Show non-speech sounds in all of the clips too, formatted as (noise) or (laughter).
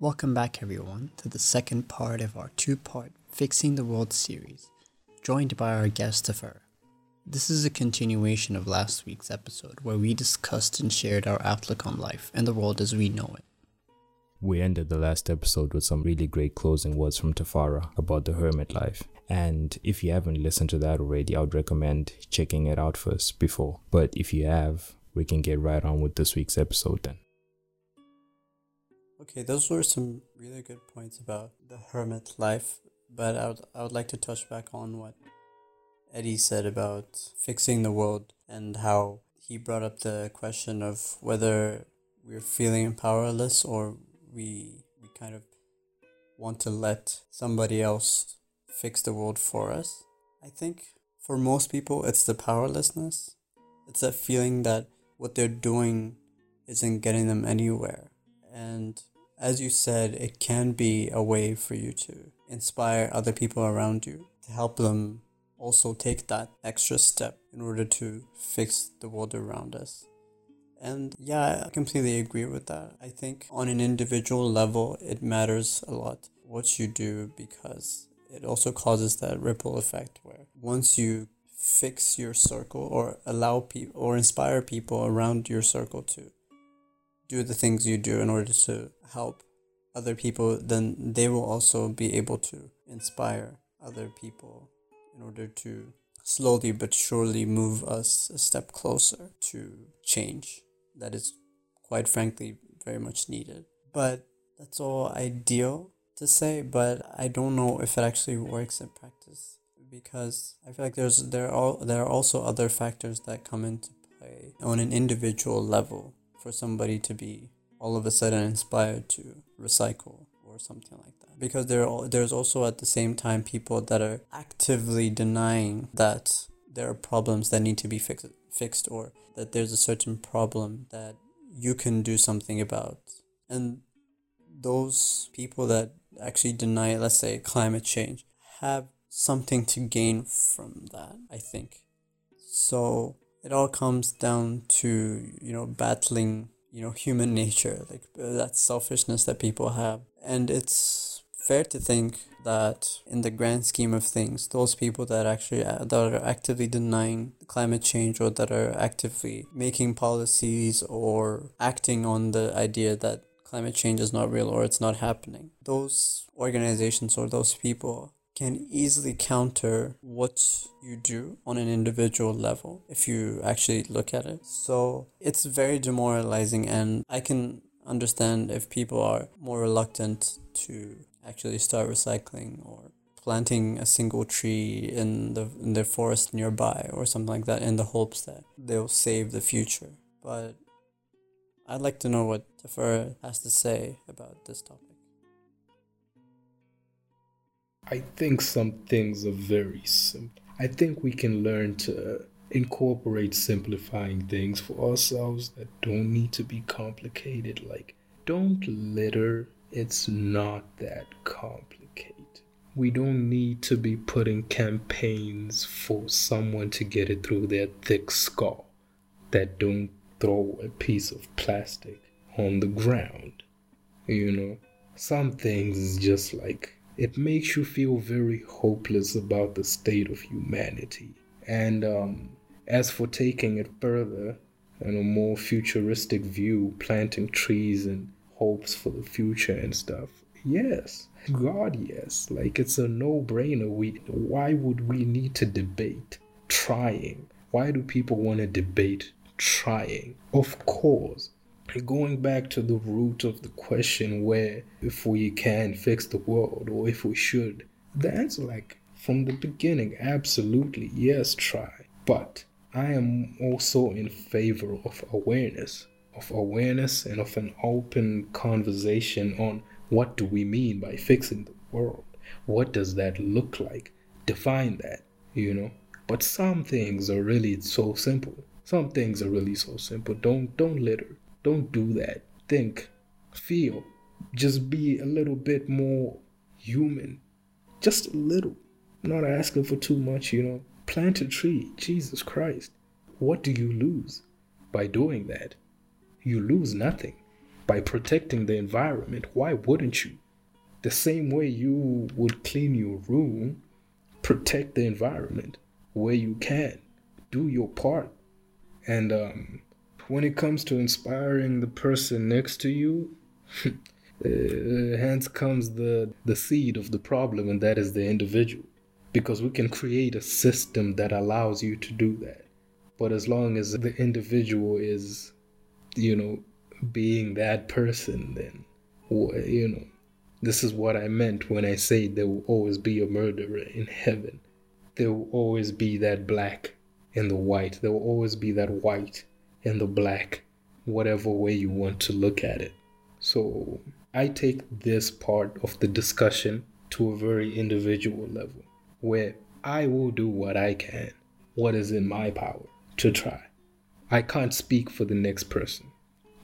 Welcome back, everyone, to the second part of our two part Fixing the World series, joined by our guest Tafara. This is a continuation of last week's episode where we discussed and shared our outlook on life and the world as we know it. We ended the last episode with some really great closing words from Tafara about the hermit life. And if you haven't listened to that already, I would recommend checking it out first before. But if you have, we can get right on with this week's episode then. Okay, those were some really good points about the hermit life, but I would, I would like to touch back on what Eddie said about fixing the world and how he brought up the question of whether we're feeling powerless or we we kind of want to let somebody else fix the world for us. I think for most people it's the powerlessness. It's that feeling that what they're doing isn't getting them anywhere. And as you said, it can be a way for you to inspire other people around you to help them also take that extra step in order to fix the world around us. And yeah, I completely agree with that. I think on an individual level, it matters a lot what you do because it also causes that ripple effect where once you fix your circle or allow people or inspire people around your circle to do the things you do in order to help other people, then they will also be able to inspire other people in order to slowly but surely move us a step closer to change that is quite frankly very much needed. But that's all ideal to say, but I don't know if it actually works in practice because I feel like there's there are there are also other factors that come into play on an individual level for somebody to be all of a sudden inspired to recycle or something like that because there are, there's also at the same time people that are actively denying that there are problems that need to be fixed fixed or that there's a certain problem that you can do something about. And those people that actually deny, let's say, climate change, have something to gain from that, I think. So it all comes down to, you know, battling, you know, human (laughs) nature, like uh, that selfishness that people have. And it's fair to think that in the grand scheme of things, those people that actually uh, that are actively denying climate change or that are actively making policies or acting on the idea that climate change is not real or it's not happening, those organizations or those people can easily counter what you do on an individual level if you actually look at it. So it's very demoralizing, and I can understand if people are more reluctant to actually start recycling or planting a single tree in the in the forest nearby or something like that in the hopes that they'll save the future. But I'd like to know what Tafara has to say about this topic. I think some things are very simple. I think we can learn to uh, incorporate simplifying things for ourselves that don't need to be complicated. Like, don't litter it's not that complicated. We don't need to be putting campaigns for someone to get it through their thick skull that don't throw a piece of plastic on the ground. You know, some things is just like it makes you feel very hopeless about the state of humanity. And um, as for taking it further and a more futuristic view, planting trees and hopes for the future and stuff. Yes, God, yes. Like it's a no-brainer. We why would we need to debate trying? Why do people want to debate trying? Of course, going back to the root of the question where if we can fix the world or if we should, the answer like from the beginning, absolutely yes, try. But I am also in favor of awareness of awareness and of an open conversation on what do we mean by fixing the world? What does that look like? Define that, you know. But some things are really so simple. Some things are really so simple. Don't don't litter. Don't do that. Think, feel. Just be a little bit more human. Just a little. Not asking for too much, you know. Plant a tree. Jesus Christ. What do you lose by doing that? you lose nothing. by protecting the environment. Why wouldn't you? The same way you would clean your room, protect the environment where you can, do your part. And um, when it comes to inspiring the person next to you, (laughs) uh, hence comes the, the seed of the problem, and that is the individual. Because we can create a system that allows you to do that. But as long as the individual is, you know, being that person, then, you know, this is what I meant when I say there will always be a murderer in heaven. There will always be that black and the white. There will always be that white and the black, whatever way you want to look at it. So I take this part of the discussion to a very individual level where I will do what I can, what is in my power to try. I can't speak for the next person,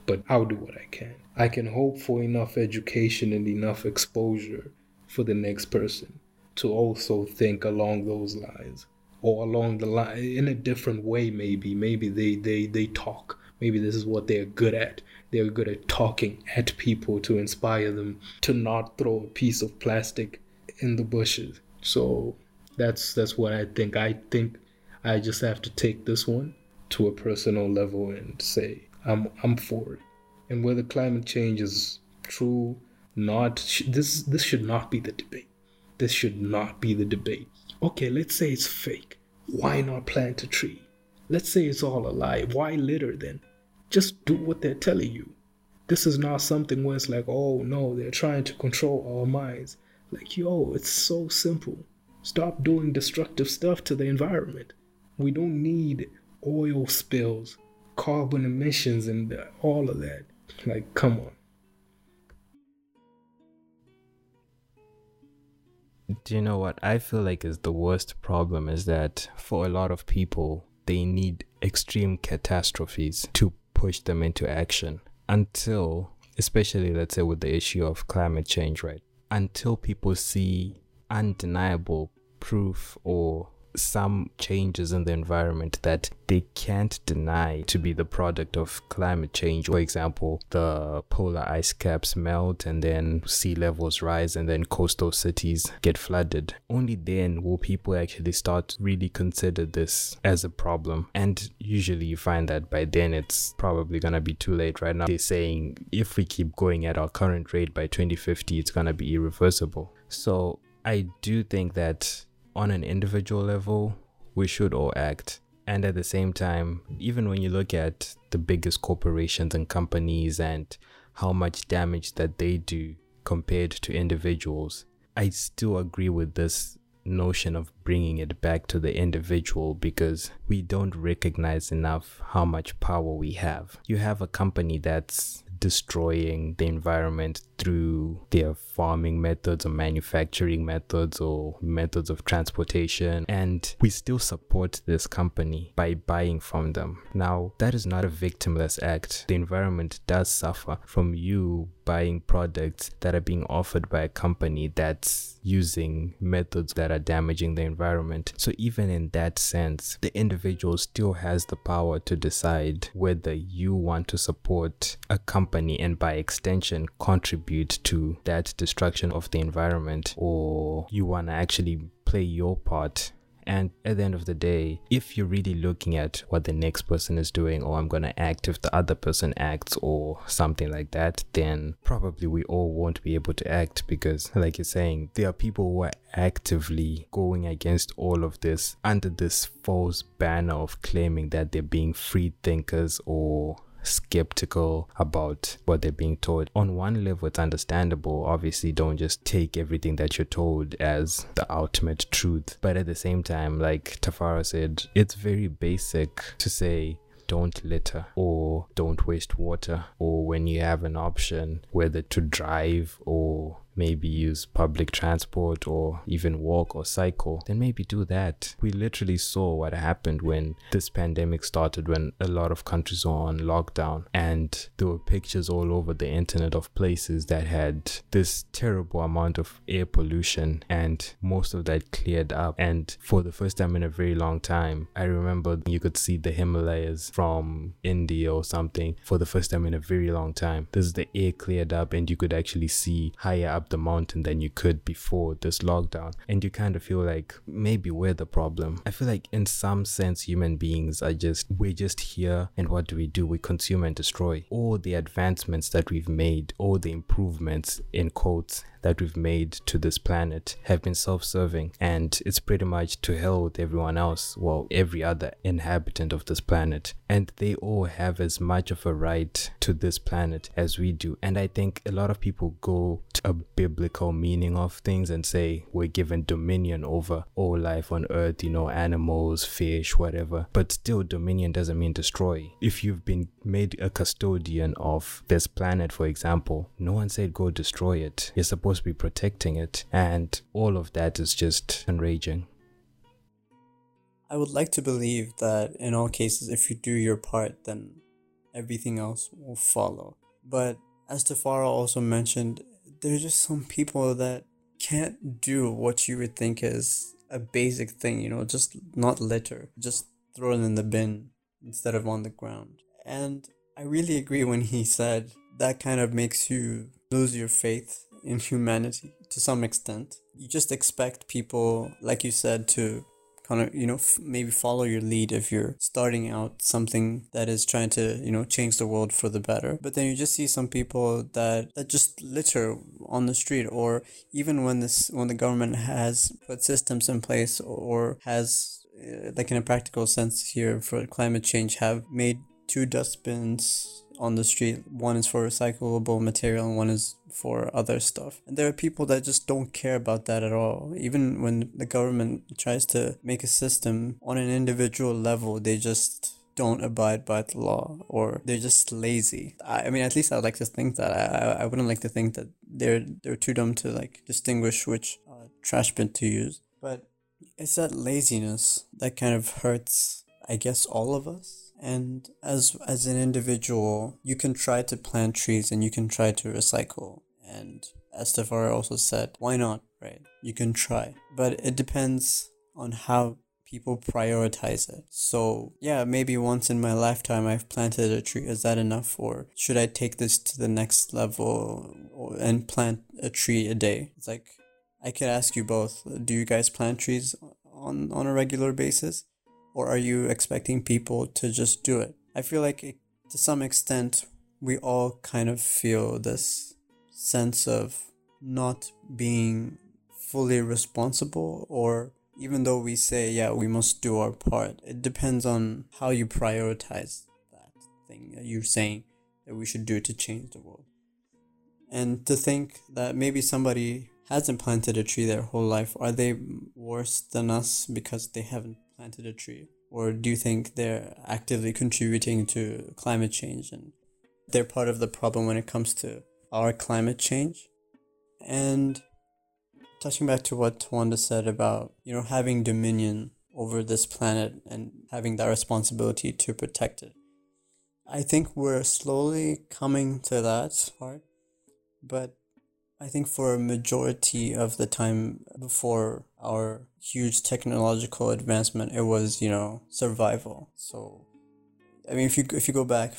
but I'll do what I can. I can hope for enough education and enough exposure for the next person to also think along those lines or along the line in a different way maybe. Maybe they they they talk. Maybe this is what they're good at. They're good at talking at people to inspire them to not throw a piece of plastic in the bushes. So that's that's what i think. I think i just have to take this one to a personal level and say i'm i'm for it. And whether climate change is true not this this should not be the debate. This should not be the debate. Okay, let's say it's fake. Why not plant a tree? Let's say it's all a lie. Why litter then? Just do what they're telling you. This is not something where it's like, oh no, they're trying to control our minds. Like, yo, it's so simple. Stop doing destructive stuff to the environment. We don't need oil spills, carbon emissions, and all of that. Like, come on. Do you know what I feel like is the worst problem is that for a lot of people, they need extreme catastrophes to push them into action until, especially let's say with the issue of climate change, right? Until people see undeniable proof or some changes in the environment that they can't deny to be the product of climate change. For example, the polar ice caps melt and then sea levels rise and then coastal cities get flooded. Only then will people actually start really consider this as a problem. And usually you find that by then it's probably gonna be too late right now. They're saying if we keep going at our current rate by 2050, it's gonna be irreversible. So I do think that on an individual level, we should all act. And at the same time, even when you look at the biggest corporations and companies and how much damage that they do compared to individuals, I still agree with this notion of bringing it back to the individual because we don't recognize enough how much power we have. You have a company that's destroying the environment through their farming methods or manufacturing methods or methods of transportation. And we still support this company by buying from them. Now, that is not a victimless act. The environment does suffer from you buying products that are being offered by a company that's using methods that are damaging the environment. So, even in that sense, the individual still has the power to decide whether you want to support a company and by extension contribute to that destruction of the environment or you want to actually play your part and at the end of the day, if you're really looking at what the next person is doing, or I'm going to act if the other person acts, or something like that, then probably we all won't be able to act because, like you're saying, there are people who are actively going against all of this under this false banner of claiming that they're being free thinkers or skeptical about what they're being told. On one level, it's understandable. Obviously, don't just take everything that you're told as the ultimate truth. But at the same time, like Tafara said, it's very basic to say, don't litter or don't waste water or when you have an option whether to drive or maybe use public transport or even walk or cycle, then maybe do that. We literally saw what happened when this pandemic started, when a lot of countries were on lockdown, and there were pictures all over the internet of places that had this terrible amount of air pollution, and most of that cleared up. And for the first time in a very long time, I remember you could see the Himalayas from India or something for the first time in a very long time. This is the air cleared up, and you could actually see higher up the mountain than you could before this lockdown. And you kind of feel like maybe we're the problem. I feel like in some sense, human beings are just, we're just here, and what do we do? We consume and destroy. All the advancements that we've made, all the improvements in quotes that we've made to this planet have been self serving, and it's pretty much to hell with everyone else, well, every other inhabitant of this planet. And they all have as much of a right to this planet as we do. And I think a lot of people go to a biblical meaning of things and say we're given dominion over all life on earth, you know, animals, fish, whatever. But still, dominion doesn't mean destroy. If you've been made a custodian of this planet, for example, no one said go destroy it. You're supposed to be protecting it. And all of that is just enraging. I would like to believe that in all cases, if you do your part, then everything else will follow. But as Tafara also mentioned, there's just some people that can't do what you would think is a basic thing, you know, just not litter, just throw it in the bin instead of on the ground. And I really agree when he said that kind of makes you lose your faith in humanity to some extent. You just expect people, like you said, to kind of you know f- maybe follow your lead if you're starting out something that is trying to you know change the world for the better but then you just see some people that that just litter on the street or even when this when the government has put systems in place or has uh, like in a practical sense here for climate change have made two dustbins on the street. One is for recyclable material and one is for other stuff. And there are people that just don't care about that at all. Even when the government tries to make a system on an individual level, they just don't abide by the law or they're just lazy. I, I mean, at least I'd like to think that. I, I wouldn't like to think that they're they're too dumb to like distinguish which uh, trash bin to use. But it's that laziness that kind of hurts, I guess, all of us and as as an individual you can try to plant trees and you can try to recycle. And as Tafara also said why not right? You can try. But it depends on how people prioritize it. So yeah maybe once in my lifetime i've planted a tree. Is that enough? Or should i take this to the next level and plant a tree a day? It's like i could ask you both do you guys plant trees on on a regular basis or are you expecting people to just do it? I feel like it, to some extent we all kind of feel this sense of not being fully responsible or even though we say yeah we must do our part it depends on how you prioritize that thing that you're saying that we should do to change the world and to think that maybe somebody hasn't planted a tree their whole life are they worse than us because they haven't planted a tree? Or do you think they're actively contributing to climate change and they're part of the problem when it comes to our climate change? And touching back to what Tawanda said about, you know, having dominion over this planet and having that responsibility to protect it. I think we're slowly coming to that part, but I think for a majority of the time before our huge technological advancement, it was you know survival. So, I mean, if you if you go back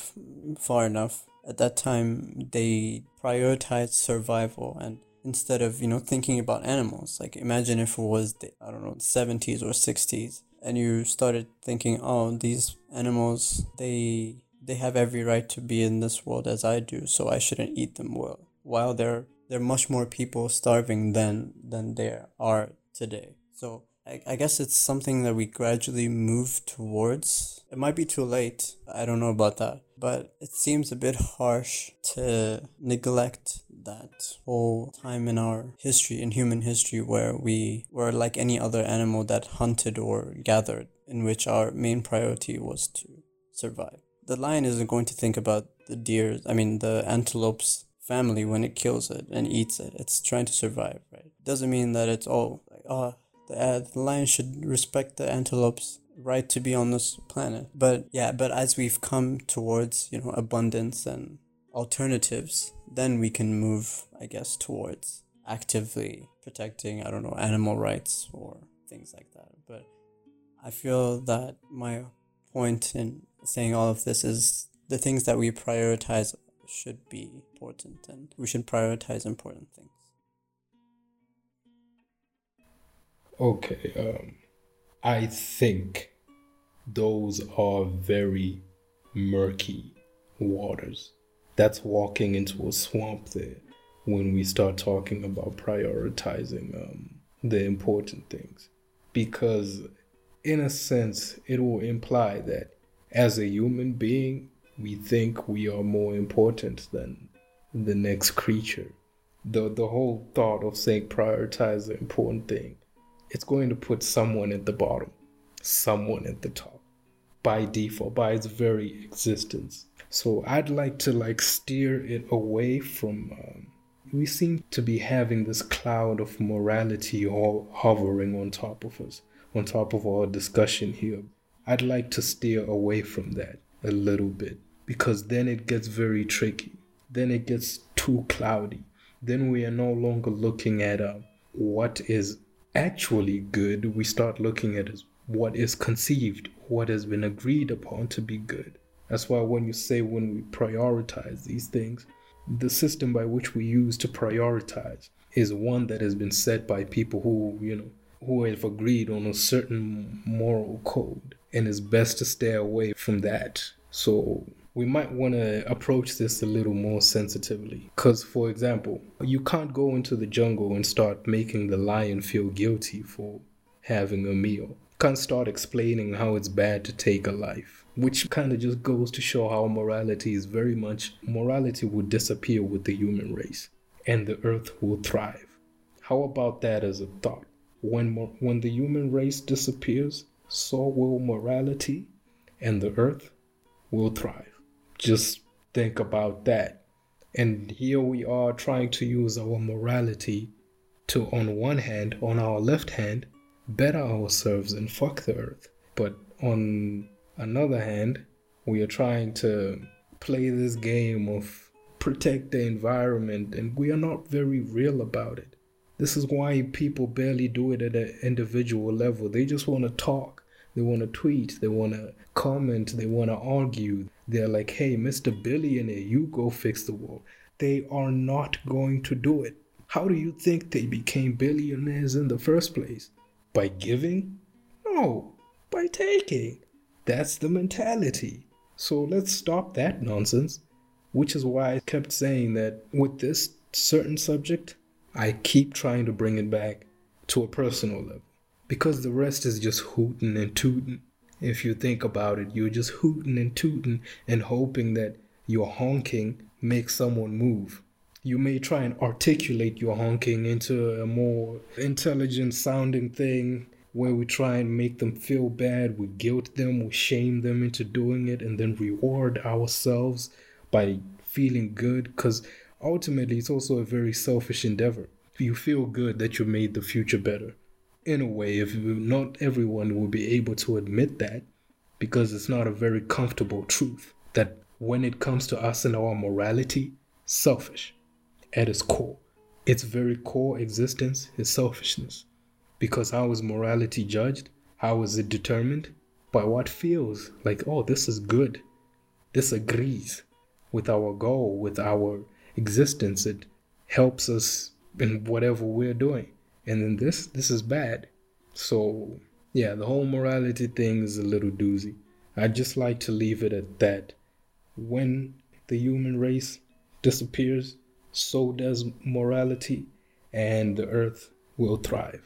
far enough, at that time they prioritized survival and instead of you know thinking about animals. Like imagine if it was the I don't know seventies or sixties, and you started thinking, oh, these animals they they have every right to be in this world as I do, so I shouldn't eat them well. While they're there are much more people starving than than there are today. So I, I guess it's something that we gradually move towards. It might be too late. I don't know about that. But it seems a bit harsh to neglect that whole time in our history, in human history, where we were like any other animal that hunted or gathered, in which our main priority was to survive. The lion isn't going to think about the deer, I mean, the antelope's family when it kills it and eats it. It's trying to survive, right? It doesn't mean that it's all like, oh, the, uh, the lion should respect the antelope's right to be on this planet. But yeah, but as we've come towards, you know, abundance and alternatives, then we can move, I guess, towards actively protecting, I don't know, animal rights or things like that. But I feel that my point in saying all of this is the things that we prioritize should be important and we should prioritize important things. Okay, um, I think those are very murky waters. That's walking into a swamp there when we start talking about prioritizing um, the important things. Because, in a sense, it will imply that as a human being, we think we are more important than the next creature. The, the whole thought of saying prioritize the important thing, it's going to put someone at the bottom, someone at the top by default, by its very existence. So I'd like to like steer it away from. Um, we seem to be having this cloud of morality all hovering on top of us, on top of our discussion here. I'd like to steer away from that a little bit because then it gets very tricky. Then it gets too cloudy. Then we are no longer looking at uh, what is actually good. We start looking at what is conceived, what has been agreed upon to be good. That's why when you say when we prioritize these things, the system by which we use to prioritize is one that has been set by people who, you know, who have agreed on a certain moral code. And it's best to stay away from that. So we might want to approach this a little more sensitively. Because, for example, you can't go into the jungle and start making the lion feel guilty for having a meal. You can't start explaining how it's bad to take a life, which kind of just goes to show how morality is very much morality would disappear with the human race and the earth will thrive. How about that as a thought? When, when the human race disappears, so will morality and the earth will thrive. Just think about that. And here we are trying to use our morality to, on one hand, on our left hand, better ourselves and fuck the earth. But on another hand, we are trying to play this game of protect the environment and we are not very real about it. This is why people barely do it at an individual level. They just want to talk, they want to tweet, they want to comment, they want to argue. They're like, hey, Mr. Billionaire, you go fix the world. They are not going to do it. How do you think they became billionaires in the first place? By giving? No, by taking. That's the mentality. So let's stop that nonsense. Which is why I kept saying that with this certain subject, I keep trying to bring it back to a personal level. Because the rest is just hooting and tooting. If you think about it, you're just hooting and tooting and hoping that your honking makes someone move. You may try and articulate your honking into a more intelligent sounding thing where we try and make them feel bad, we guilt them, we shame them into doing it, and then reward ourselves by feeling good because ultimately it's also a very selfish endeavor. You feel good that you made the future better in a way if not everyone will be able to admit that because it's not a very comfortable truth that when it comes to us and our morality selfish at its core. Its very core existence is selfishness. Because how is morality judged? How is it determined? By what feels? Like oh this is good. This agrees with our goal with our existence. It helps us in whatever we're doing and then this this is bad. So yeah the whole morality thing is a little doozy. I'd just like to leave it at that. When the human race disappears so does morality and the earth will thrive.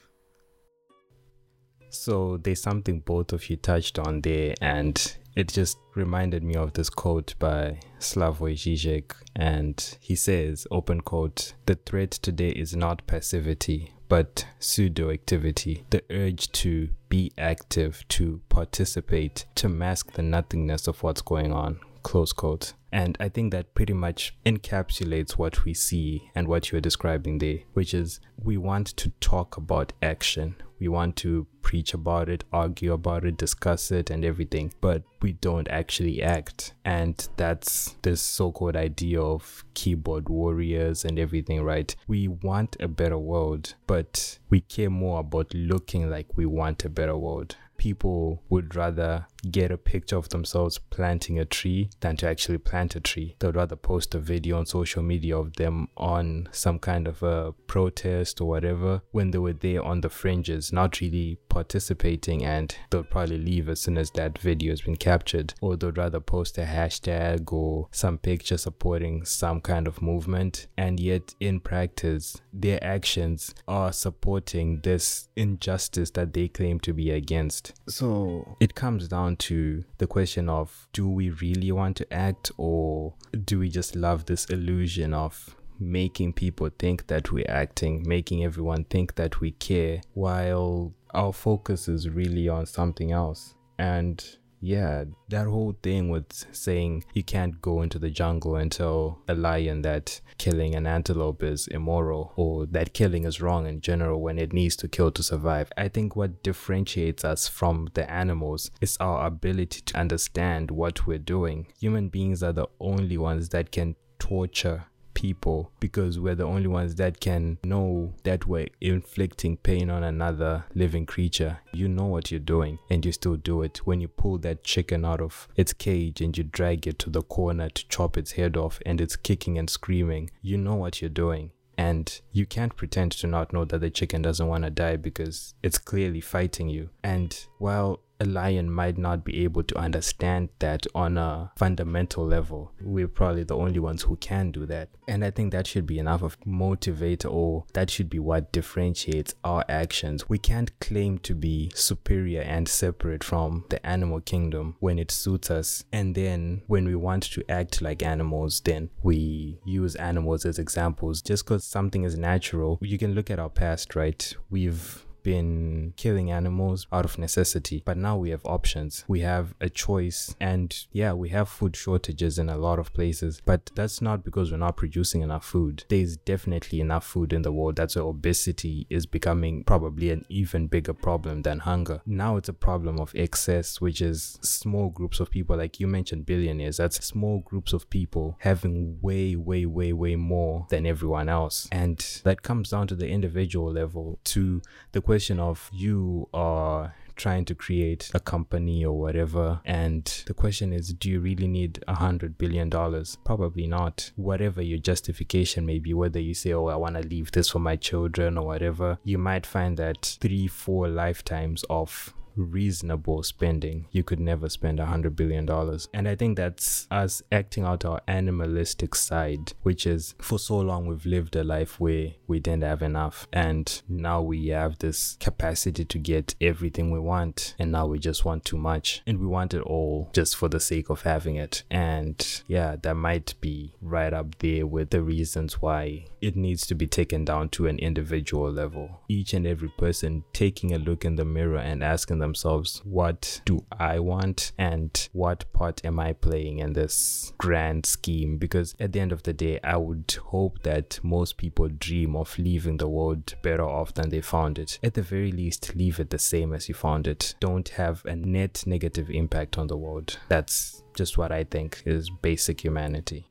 So there's something both of you touched on there and it just reminded me of this quote by Slavoj Žižek, and he says, open quote, the threat today is not passivity, but pseudo activity, the urge to be active, to participate, to mask the nothingness of what's going on. Close quote. And I think that pretty much encapsulates what we see and what you're describing there, which is we want to talk about action. We want to preach about it, argue about it, discuss it, and everything, but we don't actually act. And that's this so called idea of keyboard warriors and everything, right? We want a better world, but we care more about looking like we want a better world people would rather get a picture of themselves planting a tree than to actually plant a tree. They'd rather post a video on social media of them on some kind of a protest or whatever when they were there on the fringes, not really participating, and they'll probably leave as soon as that video has been captured. Or they'd rather post a hashtag or some picture supporting some kind of movement, and yet in practice, their actions are supporting this injustice that they claim to be against. So it comes down to the question of do we really want to act or do we just love this illusion of making people think that we're acting, making everyone think that we care, while our focus is really on something else. And yeah, that whole thing with saying you can't go into the jungle and tell a lion that killing an antelope is immoral or that killing is wrong in general when it needs to kill to survive. I think what differentiates us from the animals is our ability to understand what we're doing. Human beings are the only ones that can torture people because we're the only ones that can know that we're inflicting pain on another living creature. You know what you're doing and you still do it. When you pull that chicken out of its cage and you drag it to the corner to chop its head off and it's kicking and screaming, you know what you're doing. And you can't pretend to not know that the chicken doesn't want to die because it's clearly fighting you. And while a lion might not be able to understand that on a fundamental level. We're probably the only ones who can do that. And I think that should be enough of motivator or that should be what differentiates our actions. We can't claim to be superior and separate from the animal kingdom when it suits us. And then when we want to act like animals, then we use animals as examples. Just because something is natural, you can look at our past, right? We've been killing animals out of necessity, but now we have options. We have a choice, and yeah, we have food shortages in a lot of places, but that's not because we're not producing enough food. There's definitely enough food in the world. That's why obesity is becoming probably an even bigger problem than hunger. Now it's a problem of excess, which is small groups of people, like you mentioned, billionaires. That's small groups of people having way, way, way, way more than everyone else. And that comes down to the individual level, to the question question of you are trying to create a company or whatever and the question is do you really need a hundred billion dollars? Probably not. Whatever your justification may be whether you say oh i want to leave this for my children or whatever you might find that three four lifetimes of reasonable spending. You could never spend a hundred billion dollars. And I think that's us acting out our animalistic side, which is for so long we've lived a life where we didn't have enough. And now we have this capacity to get everything we want. And now we just want too much. And we want it all just for the sake of having it. And yeah, that might be right up there with the reasons why it needs to be taken down to an individual level. Each and every person taking a look in the mirror and asking themselves, what do I want and what part am I playing in this grand scheme? Because at the end of the day, I would hope that most people dream of leaving the world better off than they found it. At the very least, leave it the same as you found it. Don't have a net negative impact on the world. That's just what I think is basic humanity.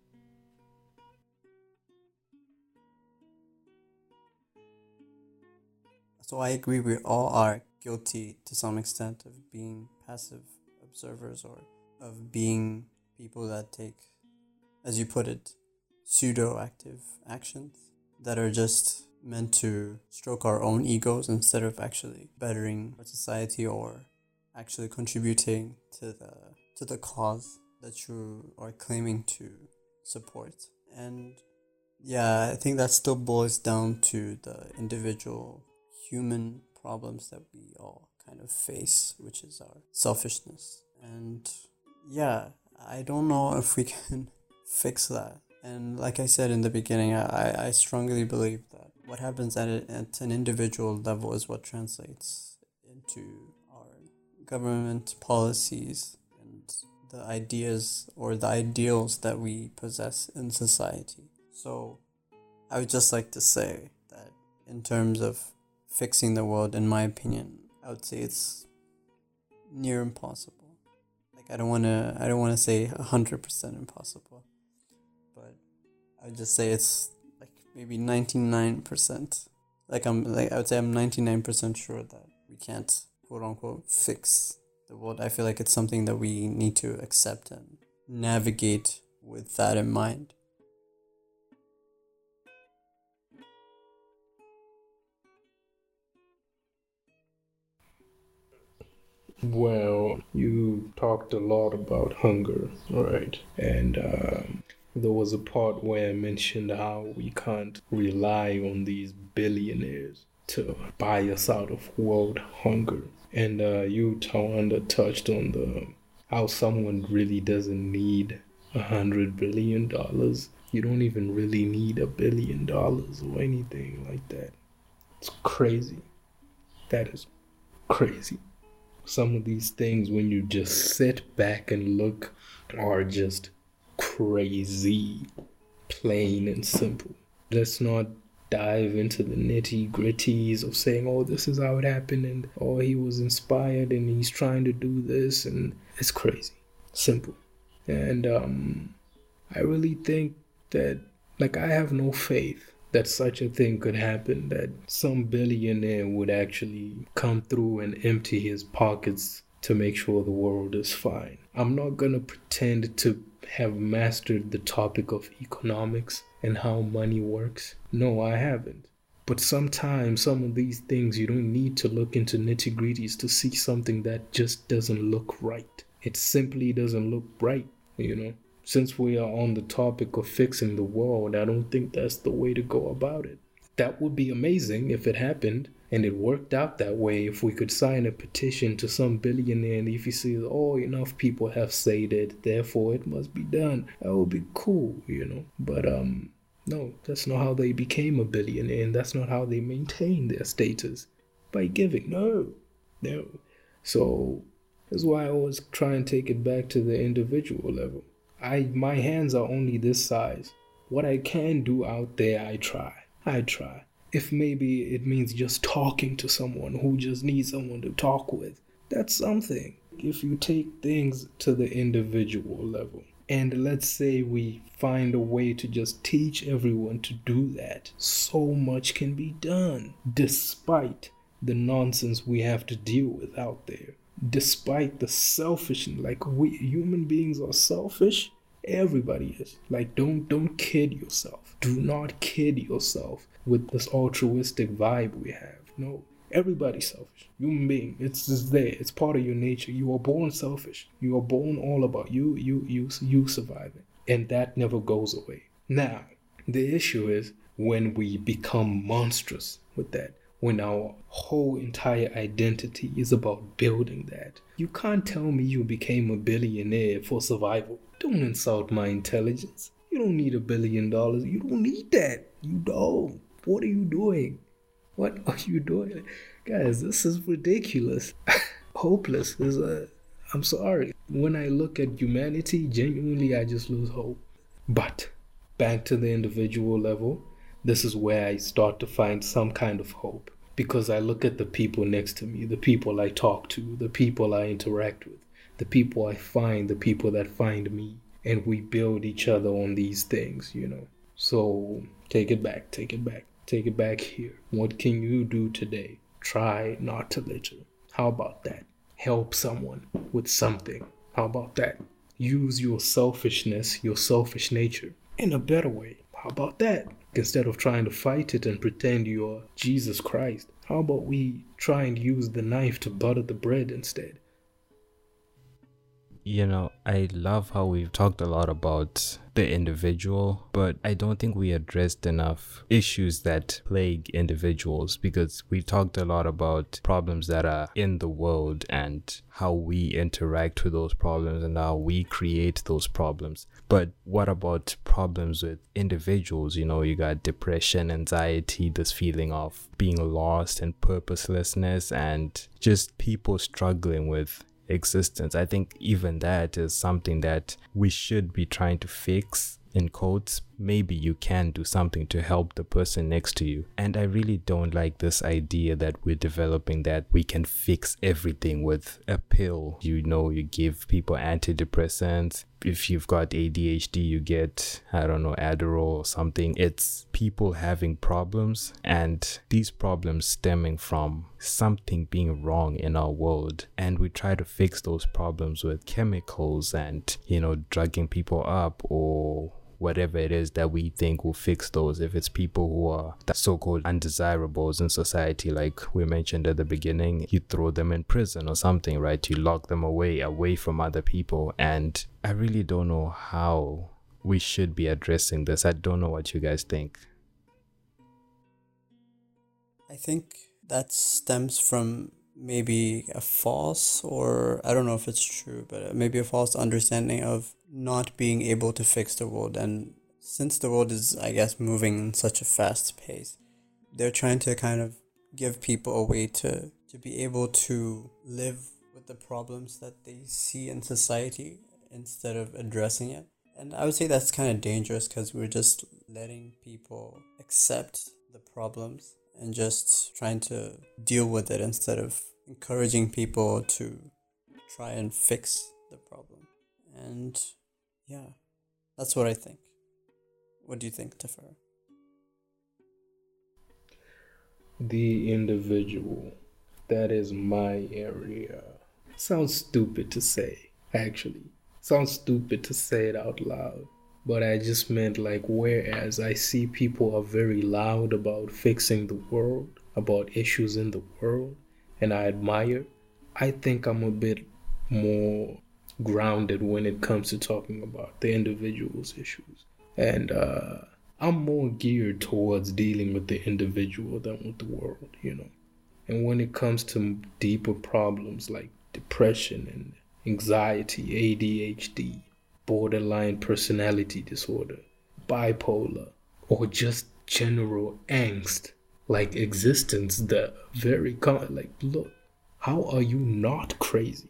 So I agree we all are guilty to some extent of being passive observers or of being people that take, as you put it, pseudo active actions that are just meant to stroke our own egos instead of actually bettering our society or actually contributing to the to the cause that you are claiming to support. And yeah, I think that still boils down to the individual human problems that we all kind of face, which is our selfishness. And yeah, I don't know if we (laughs) can fix that. And like I said in the beginning, I, I strongly believe that what happens at, a, at an individual level is what translates into our government policies and the ideas or the ideals that we possess in society. So I would just like to say that in terms of fixing the world, in my opinion, I would say it's near impossible. Like I don't wanna I don't wanna say hundred percent impossible. But I would just say it's like maybe ninety nine percent. Like I'm like I would say I'm ninety nine percent sure that we can't quote unquote fix the world. I feel like it's something that we need to accept and navigate with that in mind. Well, you talked a lot about hunger, right? And um, there was a part where I mentioned how we can't rely on these billionaires to buy us out of world hunger. And uh, you, Tawanda, touched on the how someone really doesn't need a hundred billion dollars. You don't even really need a billion dollars or anything like that. It's crazy. That is crazy some of these things when you just sit back and look are just crazy plain and simple. Let's not dive into the nitty gritties of saying oh this is how it happened and oh he was inspired and he's trying to do this and it's crazy. Simple. And um i really think that like i have no faith that such a thing could happen, that some billionaire would actually come through and empty his pockets to make sure the world is fine. I'm not gonna pretend to have mastered the topic of economics and how money works. No, I haven't. But sometimes some of these things you don't need to look into nitty gritties to see something that just doesn't look right. It simply doesn't look right, you know? Since we are on the topic of fixing the world, I don't think that's the way to go about it. That would be amazing if it happened and it worked out that way. If we could sign a petition to some billionaire and if he says, oh, enough people have said it, therefore it must be done, that would be cool, you know. But, um, no, that's not how they became a billionaire and that's not how they maintain their status by giving. No, no. So that's why I always try and take it back to the individual level. I my hands are only this size. What I can do out there, I try. I try. If maybe it means just talking to someone who just needs someone to talk with, that's something. If you take things to the individual level, and let's say we find a way to just teach everyone to do that, so much can be done despite the nonsense we have to deal with out there despite the selfishness like we human beings are selfish everybody is. Like don't don't kid yourself. Do not kid yourself with this altruistic vibe we have. No everybody's selfish. Human being it's just there. It's part of your nature. You are born selfish. You are born all about you you you you surviving. And that never goes away. Now the issue is when we become monstrous with that when our whole entire identity is about building that. You can't tell me you became a billionaire for survival. Don't insult my intelligence. You don't need a billion dollars. You don't need that. You don't. What are you doing? What are you doing? Guys, this is ridiculous. (laughs) Hopeless is a. I'm sorry. When I look at humanity, genuinely, I just lose hope. But back to the individual level, this is where I start to find some kind of hope because I look at the people next to me, the people I talk to, the people I interact with, the people I find, the people that find me, and we build each other on these things, you know. So take it back, take it back, take it back here. What can you do today? Try not to litter. How about that? Help someone with something. How about that? Use your selfishness, your selfish nature in a better way. How about that? Instead of trying to fight it and pretend you're Jesus Christ, how about we try and use the knife to butter the bread instead? You know, I love how we've talked a lot about the individual, but I don't think we addressed enough issues that plague individuals because we talked a lot about problems that are in the world and how we interact with those problems and how we create those problems. But what about problems with individuals? You know, you got depression, anxiety, this feeling of being lost and purposelessness, and just people struggling with existence. I think even that is something that we should be trying to fix in quotes, maybe you can do something to help the person next to you. And I really don't like this idea that we're developing that we can fix everything with a pill. You know, you give people antidepressants. If you've got ADHD, you get, I don't know, Adderall or something. It's people having problems, and these problems stemming from something being wrong in our world. And we try to fix those problems with chemicals and, you know, drugging people up or whatever it is that we think will fix those. If it's people who are so called undesirables in society, like we mentioned at the beginning, you throw them in prison or something, right? You lock them away, away from other people. And I really don't know how we should be addressing this. I don't know what you guys think. I think that stems from maybe a false or I don't know if it's true, but maybe a false understanding of not being able to fix the world. And since the world is, I guess, moving in such a fast pace, they're trying to kind of give people a way to, to be able to live with the problems that they see in society instead of addressing it. And I would say that's kind of dangerous because we're just letting people accept the problems and just trying to deal with it instead of encouraging people to try and fix the problem. And yeah, that's what I think. What do you think, Tafara? The individual. That is my area. Sounds stupid to say, actually. Sounds stupid to say it out loud. But I just meant like, whereas I see people are very loud about fixing the world, about issues in the world, and I admire, I think I'm a bit more grounded when it comes to talking about the individual's issues. And uh, I'm more geared towards dealing with the individual than with the world, you know. And when it comes to deeper problems like depression and anxiety, ADHD, borderline personality disorder, bipolar, or just general angst, like existence, the very common, like, look, how are you not crazy?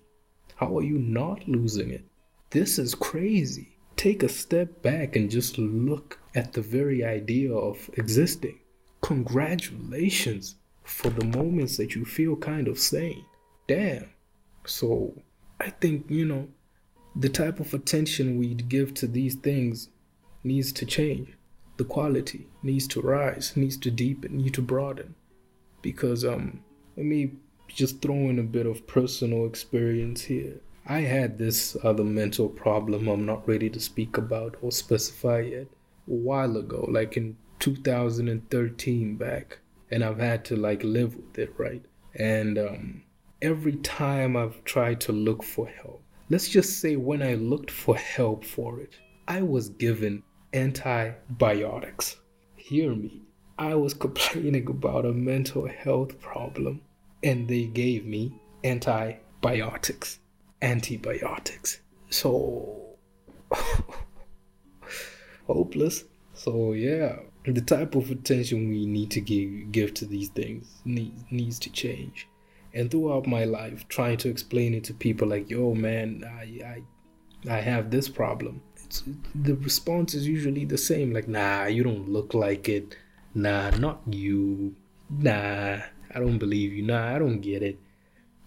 How are you not losing it? This is crazy. Take a step back and just look at the very idea of existing. Congratulations for the moments that you feel kind of sane. Damn. So, I think, you know, the type of attention we'd give to these things needs to change. The quality needs to rise, needs to deepen, needs to broaden. Because, um, let me just throw in a bit of personal experience here. I had this other mental problem I'm not ready to speak about or specify yet a while ago, like in 2013 back, and I've had to like live with it, right? And um, every time I've tried to look for help, let's just say when I looked for help for it, I was given antibiotics. Hear me. I was complaining about a mental health problem and they gave me antibiotics. Antibiotics. So (laughs) hopeless. So yeah, the type of attention we need to give give to these things needs needs to change. And throughout my life, trying to explain it to people like, "Yo, man, I I, I have this problem." The response is usually the same, like, "Nah, you don't look like it. Nah, not you. Nah, I don't believe you. Nah, I don't get it.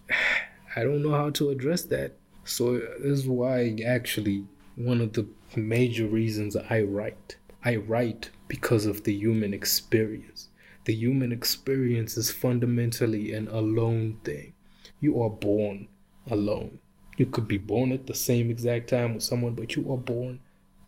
(sighs) I don't know how to address that. So this is why actually one of the major reasons I write. I write because of the human experience. The human experience is fundamentally an alone thing. You are born alone. You could be born at the same exact time with someone, but you are born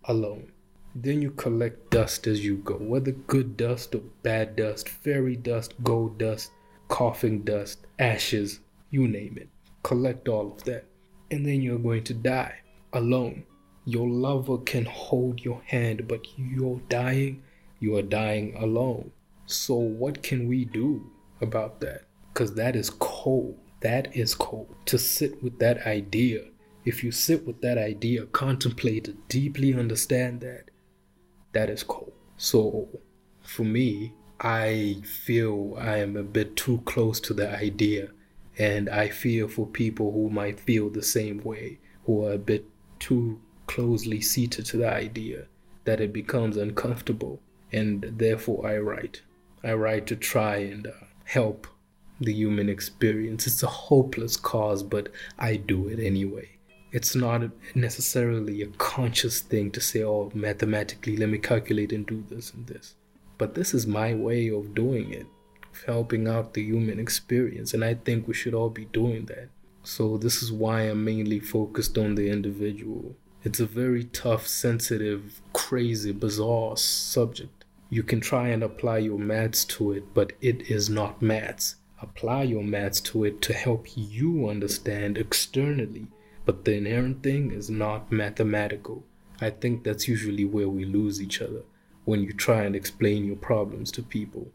alone. Then you collect dust as you go, whether good dust or bad dust, fairy dust, gold dust, coughing dust, ashes, you name it. Collect all of that. And then you're going to die alone. Your lover can hold your hand, but you're dying, you are dying alone. So, what can we do about that? Because that is cold. That is cold. To sit with that idea, if you sit with that idea, contemplate it, deeply understand that, that is cold. So, for me, I feel I am a bit too close to the idea And I fear for people who might feel the same way, who are a bit too closely seated to the idea that it becomes uncomfortable. And therefore, I write. I write to try and uh, help the human experience. It's a hopeless cause, but I do it anyway. It's not necessarily a conscious thing to say, oh, mathematically, let me calculate and do this and this. But this is my way of doing it, of helping out the human experience. And I think we should all be doing that. So, this is why I'm mainly focused on the individual. It's a very tough, sensitive, crazy, bizarre subject. You can try and apply your maths to it, but it is not maths apply your maths to it to help you understand externally. But the inherent thing is not mathematical. I think that's usually where we lose each other when you try and explain your problems to people.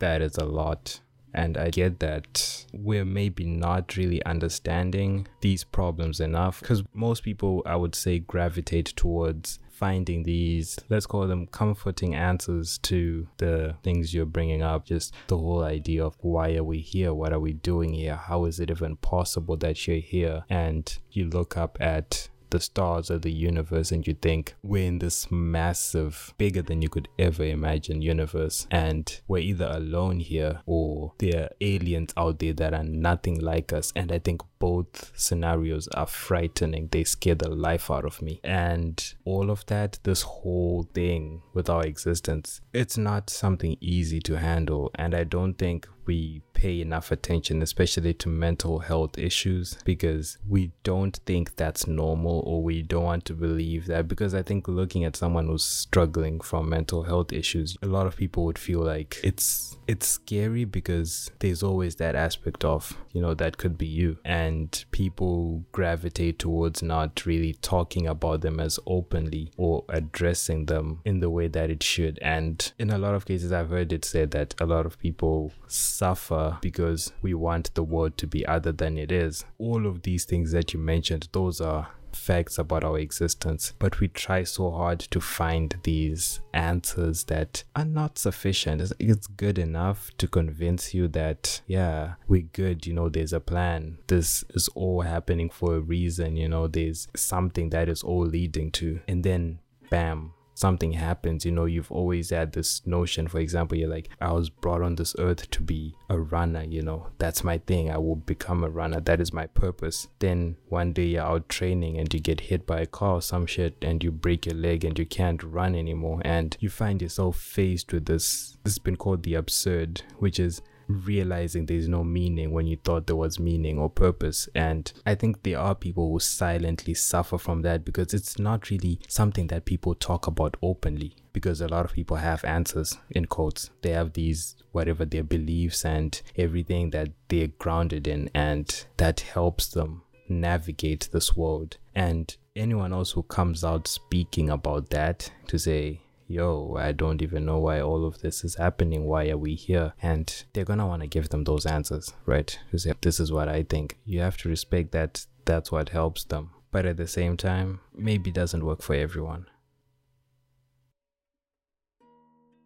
That is a lot. And I get that we're maybe not really understanding these problems enough because most people, I would say, gravitate towards finding these, let's call them comforting answers to the things you're bringing up. Just the whole idea of why are we here? What are we doing here? How is it even possible that you're here? And you look up at the stars of the universe and you think we're in this massive, bigger than you could ever imagine universe, and we're either alone here or there are aliens out there that are nothing like us. And I think both scenarios are frightening. They scare the life out of me. And all of that, this whole thing with our existence, it's not something easy to handle. And I don't think we pay enough attention, especially to mental health issues, because we don't think that's normal or we don't want to believe that. Because I think looking at someone who's struggling from mental health issues, a lot of people would feel like it's it's scary because there's always that aspect of, you know, that could be you. And people gravitate towards not really talking about them as openly or addressing them in the way that it should. And in a lot of cases, I've heard it said that a lot of people suffer because we want the world to be other than it is. All of these things that you mentioned, those are facts about our existence, but we try so hard to find these answers that are not sufficient. It's good enough to convince you that, yeah, we're good, you know, there's a plan. This is all happening for a reason, you know, there's something that is all leading to. And then, bam, something happens, you know, you've always had this notion, for example, you're like, I was brought on this earth to be a runner, you know, that's my thing. I will become a runner. That is my purpose. Then one day you're out training and you get hit by a car or some shit and you break your leg and you can't run anymore. And you find yourself faced with this, this has been called the absurd, which is realizing there's no meaning when you thought there was meaning or purpose. And I think there are people who silently suffer from that because it's not really something that people talk about openly. Because a lot of people have answers in quotes. They have these, whatever their beliefs and everything that they're grounded in, and that helps them navigate this world. And anyone else who comes out speaking about that to say, yo, I don't even know why all of this is happening. Why are we here? And they're gonna want to give them those answers, right? You Say, this is what I think. You have to respect that that's what helps them. But at the same time, maybe doesn't work for everyone.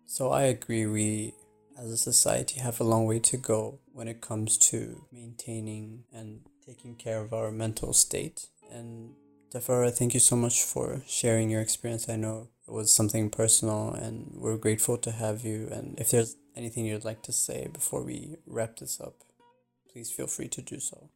So I agree. We, as a society, have a long way to go when it comes to maintaining and taking care of our mental state. And Tafara, thank you so much for sharing your experience. I know was something personal, and we're grateful to have you. And if there's anything you'd like to say before we wrap this up, please feel free to do so.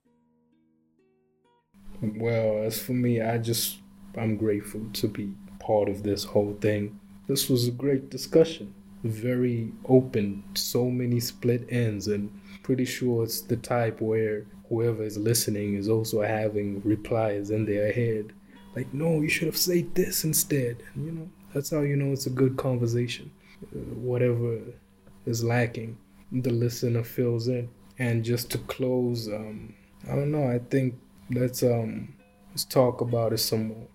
Well, as for me, I just I'm grateful to be part of this whole thing. This was a great discussion, very open, so many split ends, and pretty sure it's the type where whoever is listening is also having replies in their head, like, "No, you should have said this instead," and you know, that's how you know it's a good conversation. Whatever is lacking, the listener fills in. And just to close, um, I don't know. I think let's um let's talk about it some more.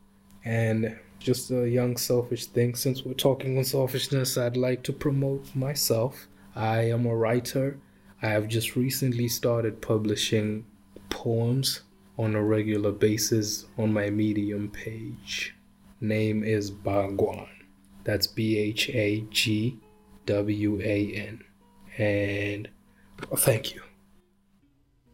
And just a young selfish thing. Since we're talking on selfishness, I'd like to promote myself. I am a writer. I have just recently started publishing poems on a regular basis on my Medium page name is Bhagwan. That's B H A G W A N. And well, thank you.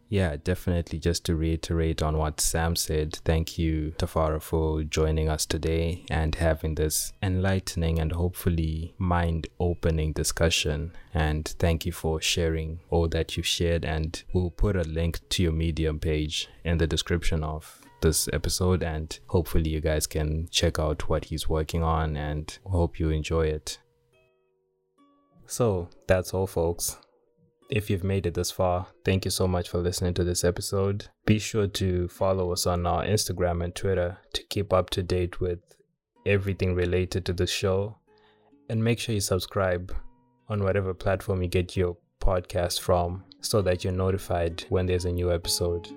yeah, definitely. Just to reiterate on what Sam said, thank you, Tafara, for joining us today and having this enlightening and hopefully mind opening discussion. And thank you for sharing all that you've shared. And we'll put a link to your Medium page in the description of this episode. And hopefully, you guys can check out what he's working on and hope you enjoy it. So, that's all, folks. If you've made it this far, thank you so much for listening to this episode. Be sure to follow us on our Instagram and Twitter to keep up to date with everything related to the show. And make sure you subscribe on whatever platform you get your podcast from so that you're notified when there's a new episode.